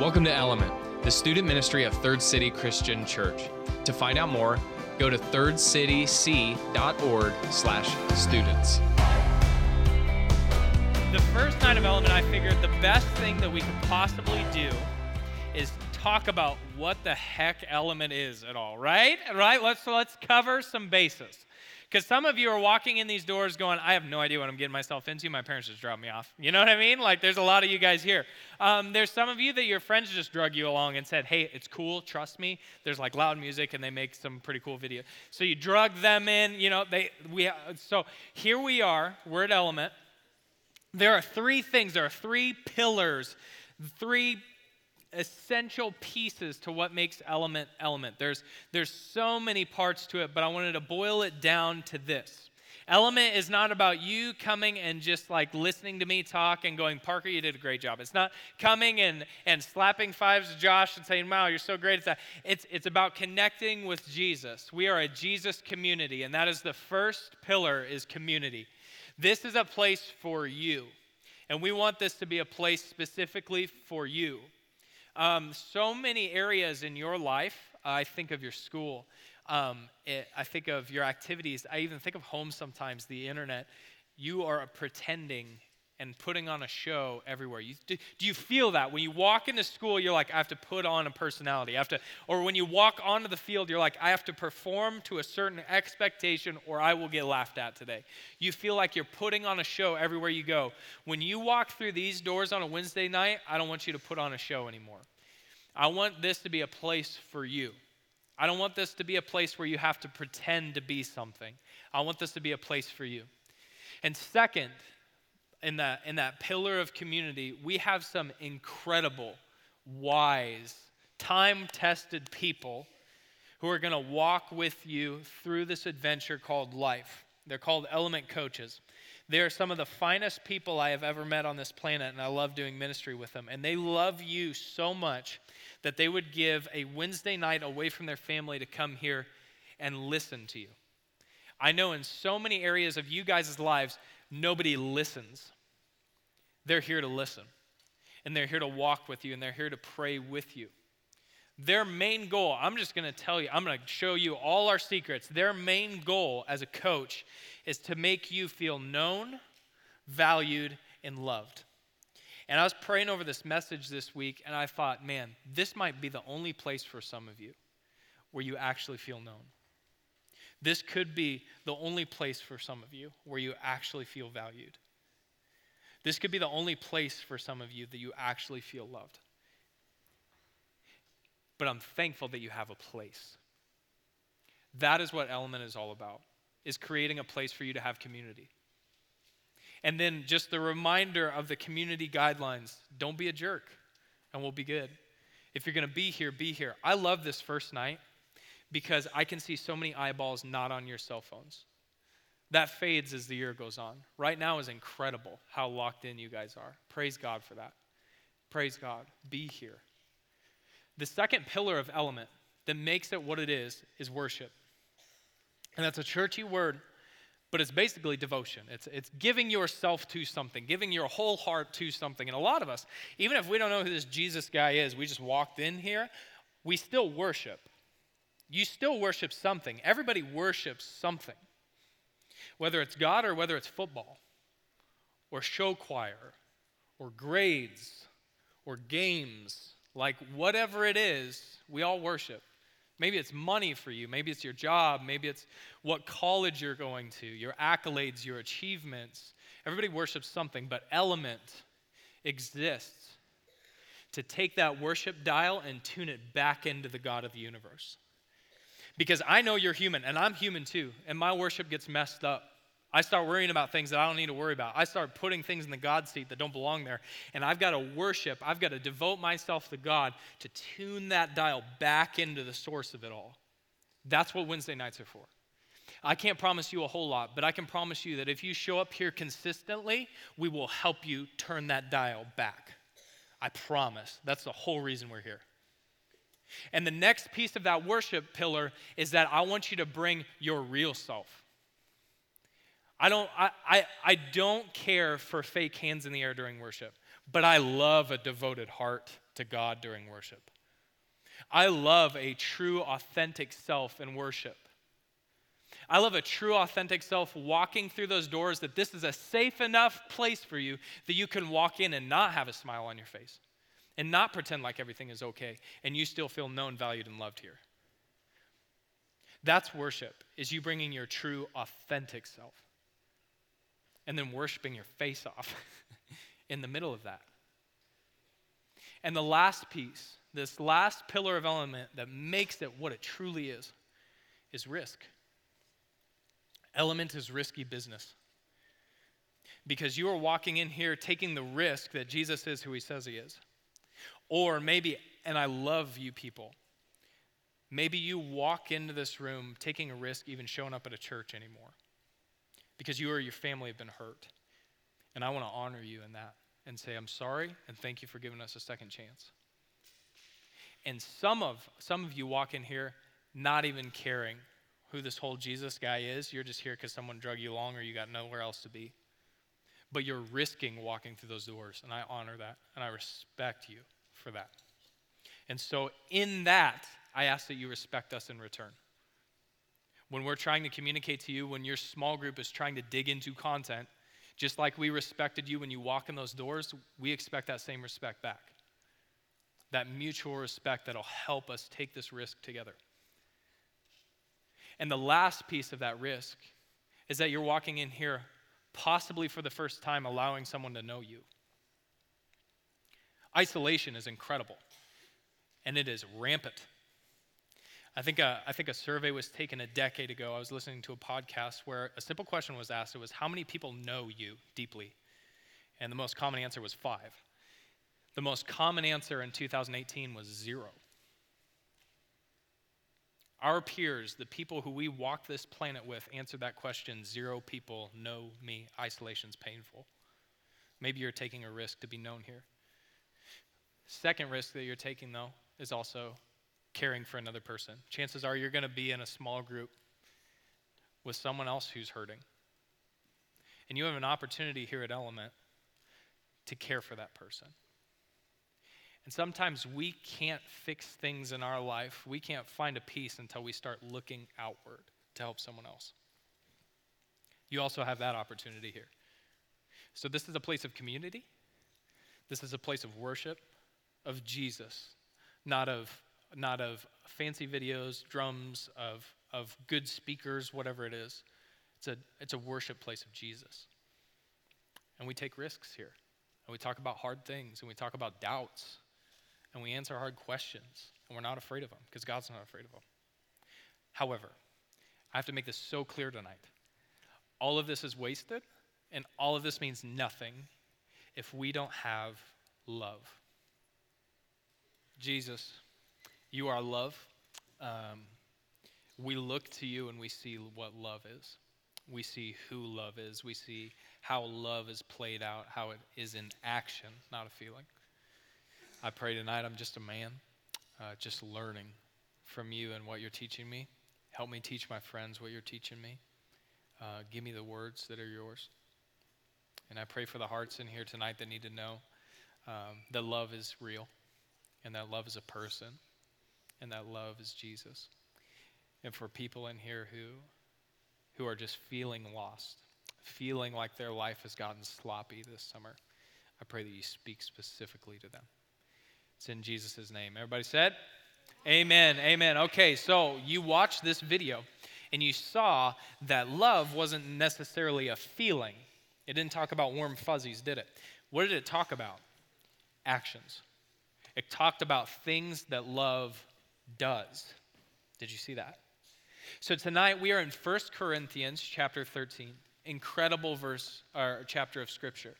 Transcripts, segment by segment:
Welcome to Element, the student ministry of Third City Christian Church. To find out more, go to thirdcityc.org/students. The first night of Element, I figured the best thing that we could possibly do is talk about what the heck Element is at all, right? Right? Let's let's cover some bases. Because some of you are walking in these doors going, I have no idea what I'm getting myself into. My parents just dropped me off. You know what I mean? Like, there's a lot of you guys here. Um, there's some of you that your friends just drug you along and said, hey, it's cool, trust me. There's like loud music and they make some pretty cool videos. So you drug them in, you know, they, we, so here we are, we're at Element. There are three things, there are three pillars, three essential pieces to what makes element element. There's there's so many parts to it but i wanted to boil it down to this. Element is not about you coming and just like listening to me talk and going parker you did a great job. It's not coming and and slapping fives to josh and saying wow you're so great at that. It's it's about connecting with jesus. We are a jesus community and that is the first pillar is community. This is a place for you and we want this to be a place specifically for you um, so many areas in your life, I think of your school, um, it, I think of your activities, I even think of home sometimes, the internet. You are pretending and putting on a show everywhere. You, do, do, you feel that when you walk into school, you're like, I have to put on a personality. I have to, or when you walk onto the field, you're like, I have to perform to a certain expectation, or I will get laughed at today. You feel like you're putting on a show everywhere you go. When you walk through these doors on a Wednesday night, I don't want you to put on a show anymore. I want this to be a place for you. I don't want this to be a place where you have to pretend to be something. I want this to be a place for you. And second, in that, in that pillar of community, we have some incredible, wise, time tested people who are going to walk with you through this adventure called life. They're called element coaches. They are some of the finest people I have ever met on this planet, and I love doing ministry with them. And they love you so much that they would give a Wednesday night away from their family to come here and listen to you. I know in so many areas of you guys' lives, nobody listens. They're here to listen, and they're here to walk with you, and they're here to pray with you. Their main goal, I'm just going to tell you, I'm going to show you all our secrets. Their main goal as a coach is to make you feel known, valued, and loved. And I was praying over this message this week, and I thought, man, this might be the only place for some of you where you actually feel known. This could be the only place for some of you where you actually feel valued. This could be the only place for some of you that you actually feel loved. But I'm thankful that you have a place. That is what Element is all about, is creating a place for you to have community. And then just the reminder of the community guidelines don't be a jerk, and we'll be good. If you're going to be here, be here. I love this first night because I can see so many eyeballs not on your cell phones. That fades as the year goes on. Right now is incredible how locked in you guys are. Praise God for that. Praise God. Be here. The second pillar of element that makes it what it is is worship. And that's a churchy word, but it's basically devotion. It's, it's giving yourself to something, giving your whole heart to something. And a lot of us, even if we don't know who this Jesus guy is, we just walked in here, we still worship. You still worship something. Everybody worships something whether it's God or whether it's football or show choir or grades or games, like whatever it is, we all worship. Maybe it's money for you, maybe it's your job, maybe it's what college you're going to, your accolades, your achievements. Everybody worships something, but element exists to take that worship dial and tune it back into the God of the universe. Because I know you're human, and I'm human too, and my worship gets messed up. I start worrying about things that I don't need to worry about. I start putting things in the God seat that don't belong there. And I've got to worship, I've got to devote myself to God to tune that dial back into the source of it all. That's what Wednesday nights are for. I can't promise you a whole lot, but I can promise you that if you show up here consistently, we will help you turn that dial back. I promise. That's the whole reason we're here. And the next piece of that worship pillar is that I want you to bring your real self. I don't, I, I, I don't care for fake hands in the air during worship, but I love a devoted heart to God during worship. I love a true, authentic self in worship. I love a true, authentic self walking through those doors that this is a safe enough place for you that you can walk in and not have a smile on your face and not pretend like everything is okay and you still feel known, valued, and loved here. That's worship, is you bringing your true, authentic self and then worshiping your face off in the middle of that. And the last piece, this last pillar of element that makes it what it truly is, is risk. Element is risky business. Because you are walking in here taking the risk that Jesus is who he says he is. Or maybe, and I love you people, maybe you walk into this room taking a risk even showing up at a church anymore because you or your family have been hurt. And I want to honor you in that and say, I'm sorry and thank you for giving us a second chance. And some of, some of you walk in here not even caring who this whole Jesus guy is. You're just here because someone drug you along or you got nowhere else to be. But you're risking walking through those doors, and I honor that, and I respect you for that. And so, in that, I ask that you respect us in return when we're trying to communicate to you, when your small group is trying to dig into content, just like we respected you when you walk in those doors, we expect that same respect back. That mutual respect that'll help us take this risk together. And the last piece of that risk is that you're walking in here, possibly for the first time, allowing someone to know you. Isolation is incredible, and it is rampant I think, a, uh, I think a survey was taken a decade ago. I was listening to a podcast where a simple question was asked. It was, How many people know you deeply? And the most common answer was five. The most common answer in 2018 was zero. Our peers, the people who we walk this planet with, answered that question zero people know me. Isolation's painful. Maybe you're taking a risk to be known here. Second risk that you're taking, though, is also caring for another person. Chances are you're going to be in a small group with someone else who's hurting. And you have an opportunity here at Element to care for that person. And sometimes we can't fix things in our life, we can't find a peace until we start looking outward to help someone else. You also have that opportunity here. So, this is a place of community. This is a place of worship of Jesus, not of not of fancy videos, drums, of, of good speakers, whatever it is. It's a, it's a worship place of Jesus. And we take risks here. And we talk about hard things, and we talk about doubts, and we answer hard questions, and we're not afraid of them because God's not afraid of them. However, I have to make this so clear tonight. All of this is wasted, and all of this means nothing if we don't have love. Jesus. You are love. Um, we look to you and we see what love is. We see who love is. We see how love is played out, how it is in action, not a feeling. I pray tonight I'm just a man, uh, just learning from you and what you're teaching me. Help me teach my friends what you're teaching me. Uh, give me the words that are yours. And I pray for the hearts in here tonight that need to know um, that love is real and that love is a person and that love is Jesus. And for people in here who who are just feeling lost, feeling like their life has gotten sloppy this summer, I pray that you speak specifically to them. It's in Jesus' name. Everybody said? Amen. Amen. Okay, so you watched this video and you saw that love wasn't necessarily a feeling. It didn't talk about warm fuzzies, did it? What did it talk about? Actions. It talked about things that love does. Did you see that? So tonight we are in 1 Corinthians chapter 13. Incredible verse or chapter of scripture.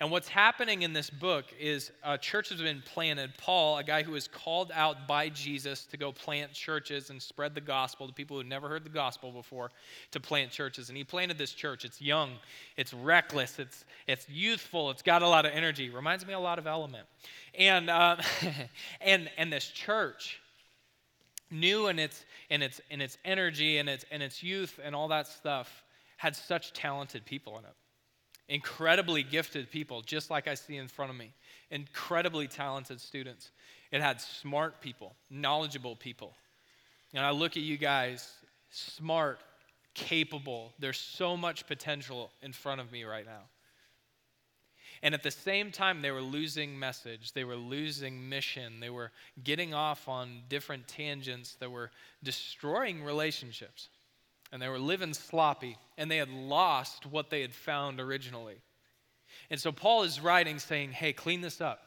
And what's happening in this book is uh, churches have been planted. Paul, a guy who was called out by Jesus to go plant churches and spread the gospel to people who never heard the gospel before, to plant churches. And he planted this church. It's young, it's reckless, it's, it's youthful, it's got a lot of energy. Reminds me a lot of Element. And, um, and, and this church new in its, in its, in its energy and its, and its youth and all that stuff had such talented people in it. Incredibly gifted people, just like I see in front of me. Incredibly talented students. It had smart people, knowledgeable people. And I look at you guys, smart, capable. There's so much potential in front of me right now. And at the same time, they were losing message, they were losing mission, they were getting off on different tangents that were destroying relationships. And they were living sloppy, and they had lost what they had found originally. And so Paul is writing saying, hey, clean this up.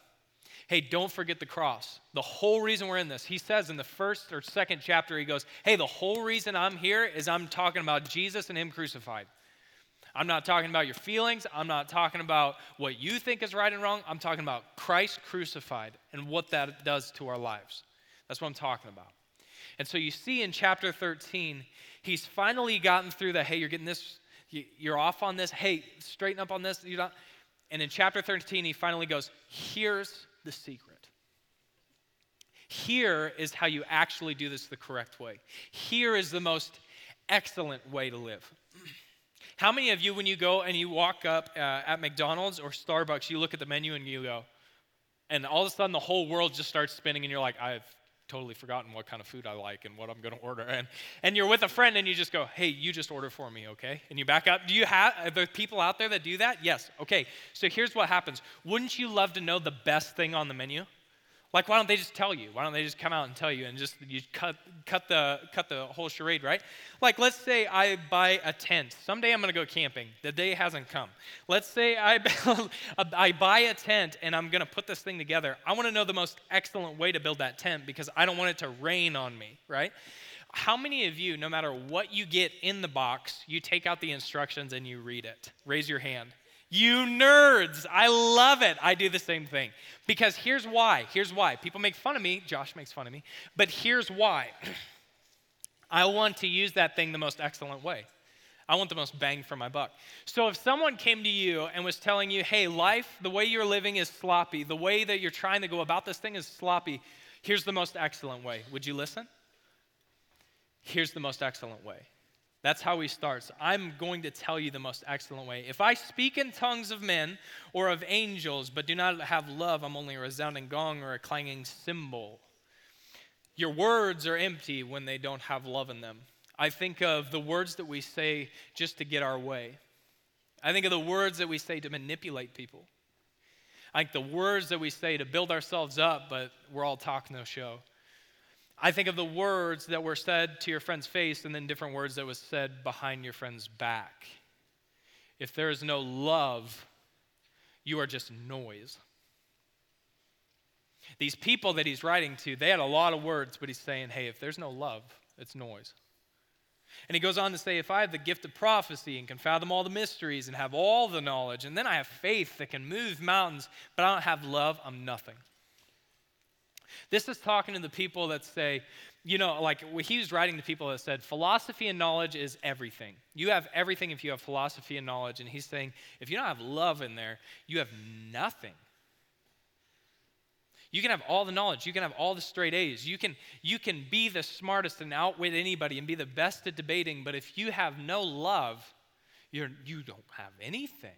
Hey, don't forget the cross. The whole reason we're in this, he says in the first or second chapter, he goes, Hey, the whole reason I'm here is I'm talking about Jesus and him crucified. I'm not talking about your feelings. I'm not talking about what you think is right and wrong. I'm talking about Christ crucified and what that does to our lives. That's what I'm talking about. And so you see in chapter 13, he's finally gotten through the hey, you're getting this, you're off on this, hey, straighten up on this. You're not. And in chapter 13, he finally goes, here's the secret. Here is how you actually do this the correct way. Here is the most excellent way to live. How many of you, when you go and you walk up uh, at McDonald's or Starbucks, you look at the menu and you go, and all of a sudden the whole world just starts spinning and you're like, I've totally forgotten what kind of food I like and what I'm going to order. And, and you're with a friend and you just go, hey, you just order for me, okay? And you back up. Do you have, are there people out there that do that? Yes. Okay. So here's what happens. Wouldn't you love to know the best thing on the menu? Like, why don't they just tell you? Why don't they just come out and tell you and just you cut, cut, the, cut the whole charade, right? Like, let's say I buy a tent. Someday I'm going to go camping. The day hasn't come. Let's say I, I buy a tent and I'm going to put this thing together. I want to know the most excellent way to build that tent because I don't want it to rain on me, right? How many of you, no matter what you get in the box, you take out the instructions and you read it? Raise your hand. You nerds. I love it. I do the same thing. Because here's why. Here's why. People make fun of me. Josh makes fun of me. But here's why. I want to use that thing the most excellent way. I want the most bang for my buck. So if someone came to you and was telling you, hey, life, the way you're living is sloppy, the way that you're trying to go about this thing is sloppy, here's the most excellent way, would you listen? Here's the most excellent way. That's how he starts. I'm going to tell you the most excellent way. If I speak in tongues of men or of angels, but do not have love, I'm only a resounding gong or a clanging cymbal. Your words are empty when they don't have love in them. I think of the words that we say just to get our way. I think of the words that we say to manipulate people. I think the words that we say to build ourselves up, but we're all talk, no show. I think of the words that were said to your friend's face and then different words that was said behind your friend's back. If there is no love, you are just noise. These people that he's writing to, they had a lot of words, but he's saying, hey, if there's no love, it's noise. And he goes on to say, if I have the gift of prophecy and can fathom all the mysteries and have all the knowledge, and then I have faith that can move mountains, but I don't have love, I'm nothing. This is talking to the people that say, you know, like he was writing to people that said, philosophy and knowledge is everything. You have everything if you have philosophy and knowledge. And he's saying, if you don't have love in there, you have nothing. You can have all the knowledge. You can have all the straight A's. You can, you can be the smartest and outwit anybody and be the best at debating. But if you have no love, you're, you don't have anything.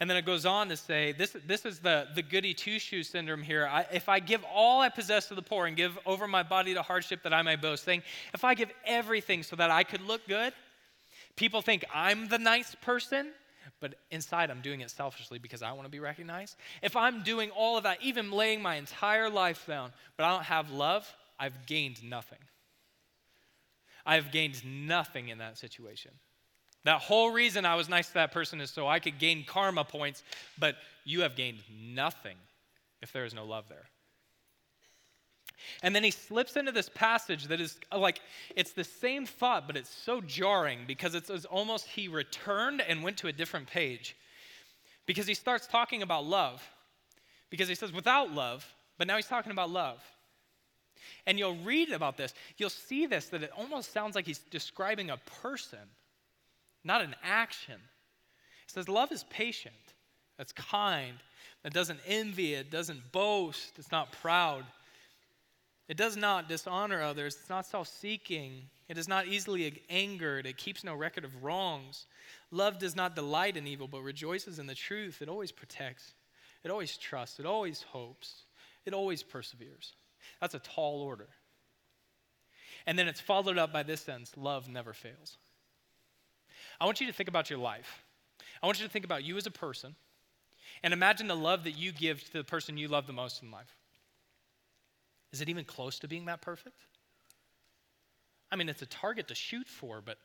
And then it goes on to say, this, this is the, the goody two shoes syndrome here. I, if I give all I possess to the poor and give over my body to hardship that I may boast, saying, if I give everything so that I could look good, people think I'm the nice person, but inside I'm doing it selfishly because I want to be recognized. If I'm doing all of that, even laying my entire life down, but I don't have love, I've gained nothing. I've gained nothing in that situation. That whole reason I was nice to that person is so I could gain karma points, but you have gained nothing if there is no love there. And then he slips into this passage that is like, it's the same thought, but it's so jarring because it's, it's almost he returned and went to a different page. Because he starts talking about love. Because he says, without love, but now he's talking about love. And you'll read about this, you'll see this, that it almost sounds like he's describing a person not an action. It says, Love is patient, that's kind, that doesn't envy, it doesn't boast, it's not proud. It does not dishonor others. It's not self seeking. It is not easily angered. It keeps no record of wrongs. Love does not delight in evil, but rejoices in the truth. It always protects. It always trusts. It always hopes. It always perseveres. That's a tall order. And then it's followed up by this sentence love never fails. I want you to think about your life. I want you to think about you as a person and imagine the love that you give to the person you love the most in life. Is it even close to being that perfect? I mean, it's a target to shoot for, but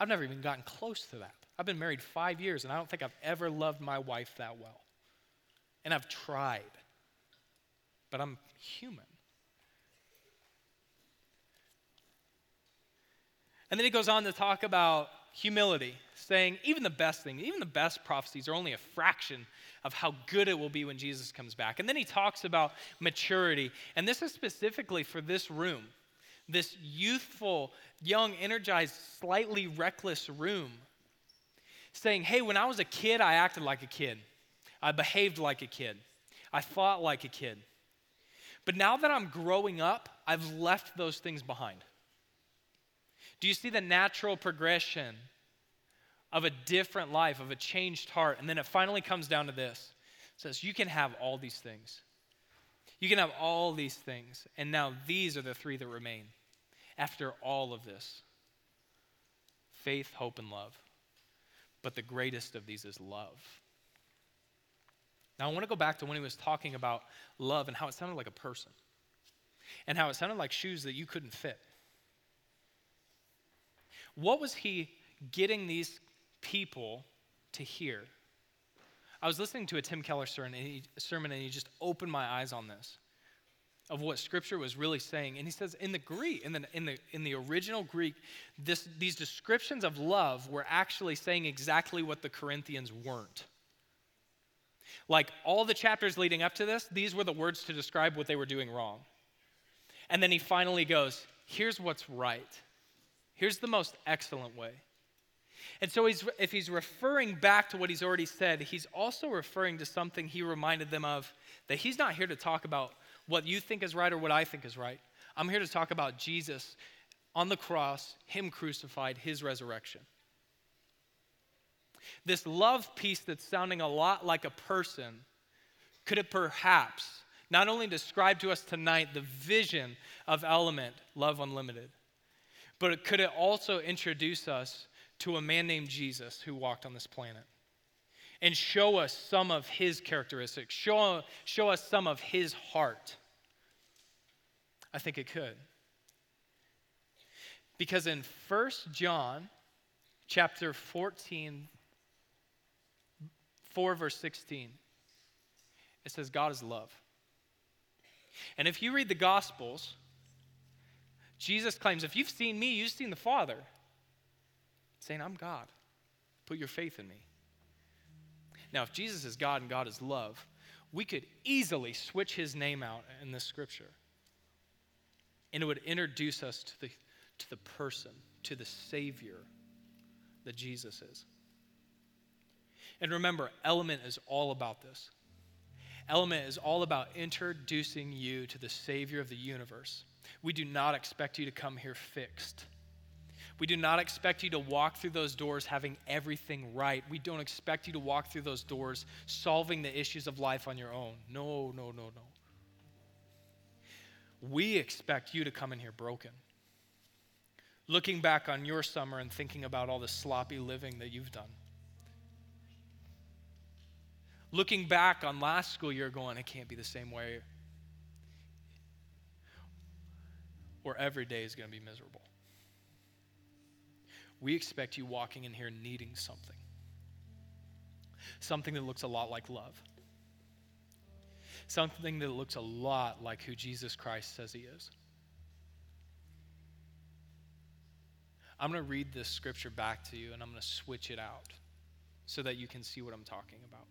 I've never even gotten close to that. I've been married five years, and I don't think I've ever loved my wife that well. And I've tried, but I'm human. And then he goes on to talk about humility, saying even the best things, even the best prophecies are only a fraction of how good it will be when Jesus comes back. And then he talks about maturity. And this is specifically for this room, this youthful, young, energized, slightly reckless room. Saying, hey, when I was a kid, I acted like a kid. I behaved like a kid. I thought like a kid. But now that I'm growing up, I've left those things behind. Do you see the natural progression of a different life, of a changed heart. And then it finally comes down to this it says, You can have all these things. You can have all these things. And now these are the three that remain after all of this faith, hope, and love. But the greatest of these is love. Now, I want to go back to when he was talking about love and how it sounded like a person, and how it sounded like shoes that you couldn't fit. What was he getting these people to hear. I was listening to a Tim Keller sermon and, he, just opened my eyes on this of what Scripture was really saying. And he says, in the Greek, in the, in the, in the original Greek, this, these descriptions of love were actually saying exactly what the Corinthians weren't. Like all the chapters leading up to this, these were the words to describe what they were doing wrong. And then he finally goes, here's what's right. Here's the most excellent way. And so, he's, if he's referring back to what he's already said, he's also referring to something he reminded them of that he's not here to talk about what you think is right or what I think is right. I'm here to talk about Jesus on the cross, him crucified, his resurrection. This love piece that's sounding a lot like a person, could it perhaps not only describe to us tonight the vision of Element, Love Unlimited, but could it also introduce us to a man named Jesus who walked on this planet and show us some of his characteristics, show, show us some of his heart? I think it could. Because in 1 John chapter 14, 4 verse 16, it says, God is love. And if you read the Gospels, Jesus claims, if you've seen me, you've seen the Father saying, I'm God. Put your faith in me. Now, if Jesus is God and God is love, we could easily switch his name out in this scripture. And it would introduce us to the, to the person, to the Savior that Jesus is. And remember, Element is all about this. Element is all about introducing you to the Savior of the universe. We do not expect you to come here fixed. We do not expect you to walk through those doors having everything right. We don't expect you to walk through those doors solving the issues of life on your own. No, no, no, no. We expect you to come in here broken. Looking back on your summer and thinking about all the sloppy living that you've done. Looking back on last school year, going, it can't be the same way. Or every day is going to be miserable we expect you walking in here needing something. Something that looks a lot like love. Something that looks a lot like who Jesus Christ says he is. I'm going to read this scripture back to you and I'm going to switch it out so that you can see what I'm talking about.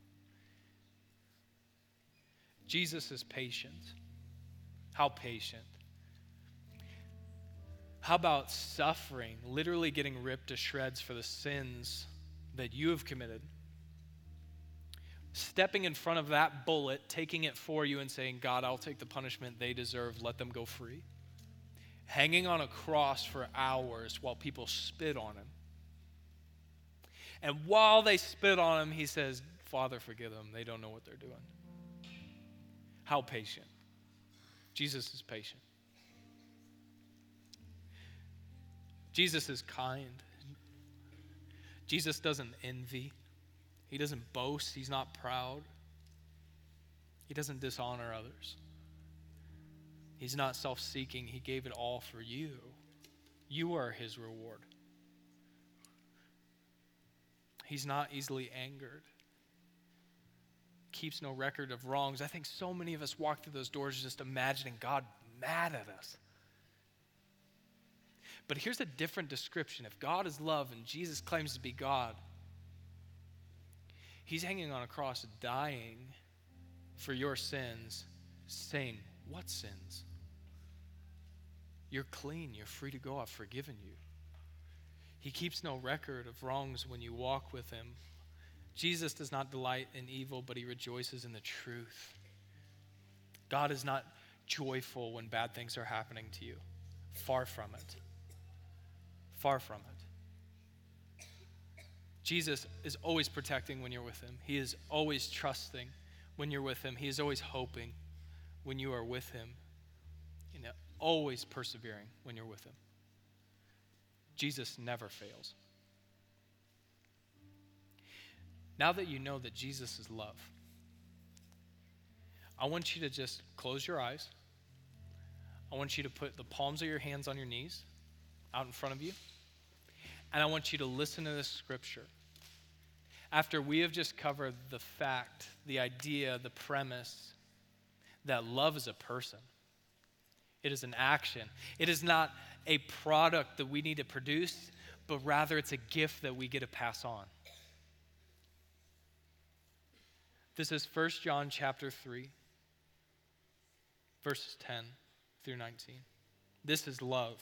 Jesus is patient. How patient? How about suffering, literally getting ripped to shreds for the sins that you have committed? stepping in front of that bullet, taking it for you, and saying, God, I'll take the punishment they deserve, let them go free. Hanging on a cross for hours while people spit on him. And while they spit on him, he says, Father, forgive them. They don't know what they're doing. How patient. Jesus is patient. Jesus is kind. Jesus doesn't envy. He doesn't boast. He's not proud. He doesn't dishonor others. He's not self seeking. He gave it all for you. You are his reward. He's not easily angered. Keeps no record of wrongs. I think so many of us walk through those doors just imagining God mad at us. But here's a different description. If God is love and Jesus claims to be God, he's hanging on a cross dying for your sins, saying, What sins? You're clean. You're free to go. I've forgiven you. He keeps no record of wrongs when you walk with him. Jesus does not delight in evil, but he rejoices in the truth. God is not joyful when bad things are happening to you. Far from it. Far from it. Jesus is always protecting when you're with him. He is always trusting when you're with him. He is always hoping when you are with him. You know, always persevering when you're with him. Jesus never fails. Now that you know that Jesus is love, I want you to just close your eyes. I want you to put the palms of your hands on your knees out in front of you. And I want you to listen to this scripture. After we have just covered the fact, the idea, the premise that love is a person, it is an action. It is not a product that we need to produce, but rather it's a gift that we get to pass on. This is 1 John chapter 3, verses 10 through 19. This is love.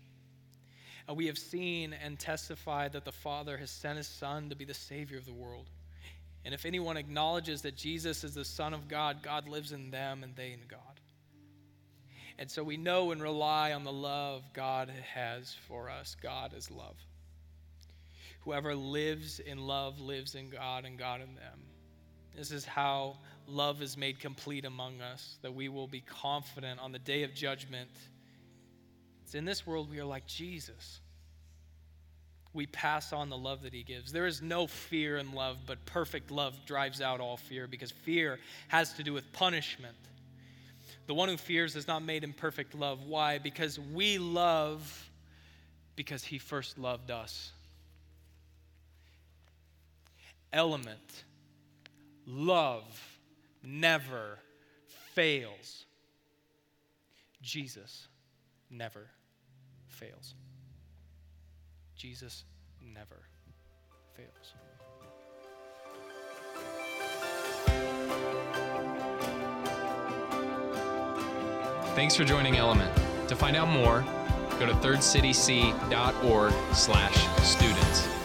And we have seen and testified that the Father has sent his Son to be the Savior of the world. And if anyone acknowledges that Jesus is the Son of God, God lives in them and they in God. And so we know and rely on the love God has for us. God is love. Whoever lives in love lives in God and God in them. This is how love is made complete among us, that we will be confident on the day of judgment in this world, we are like Jesus. We pass on the love that he gives. There is no fear in love, but perfect love drives out all fear because fear has to do with punishment. The one who fears is not made in perfect love. Why? Because we love because he first loved us. Element love never fails. Jesus never fails. Jesus never fails. Thanks for joining Element. To find out more, go to thirdcityc.org slash students.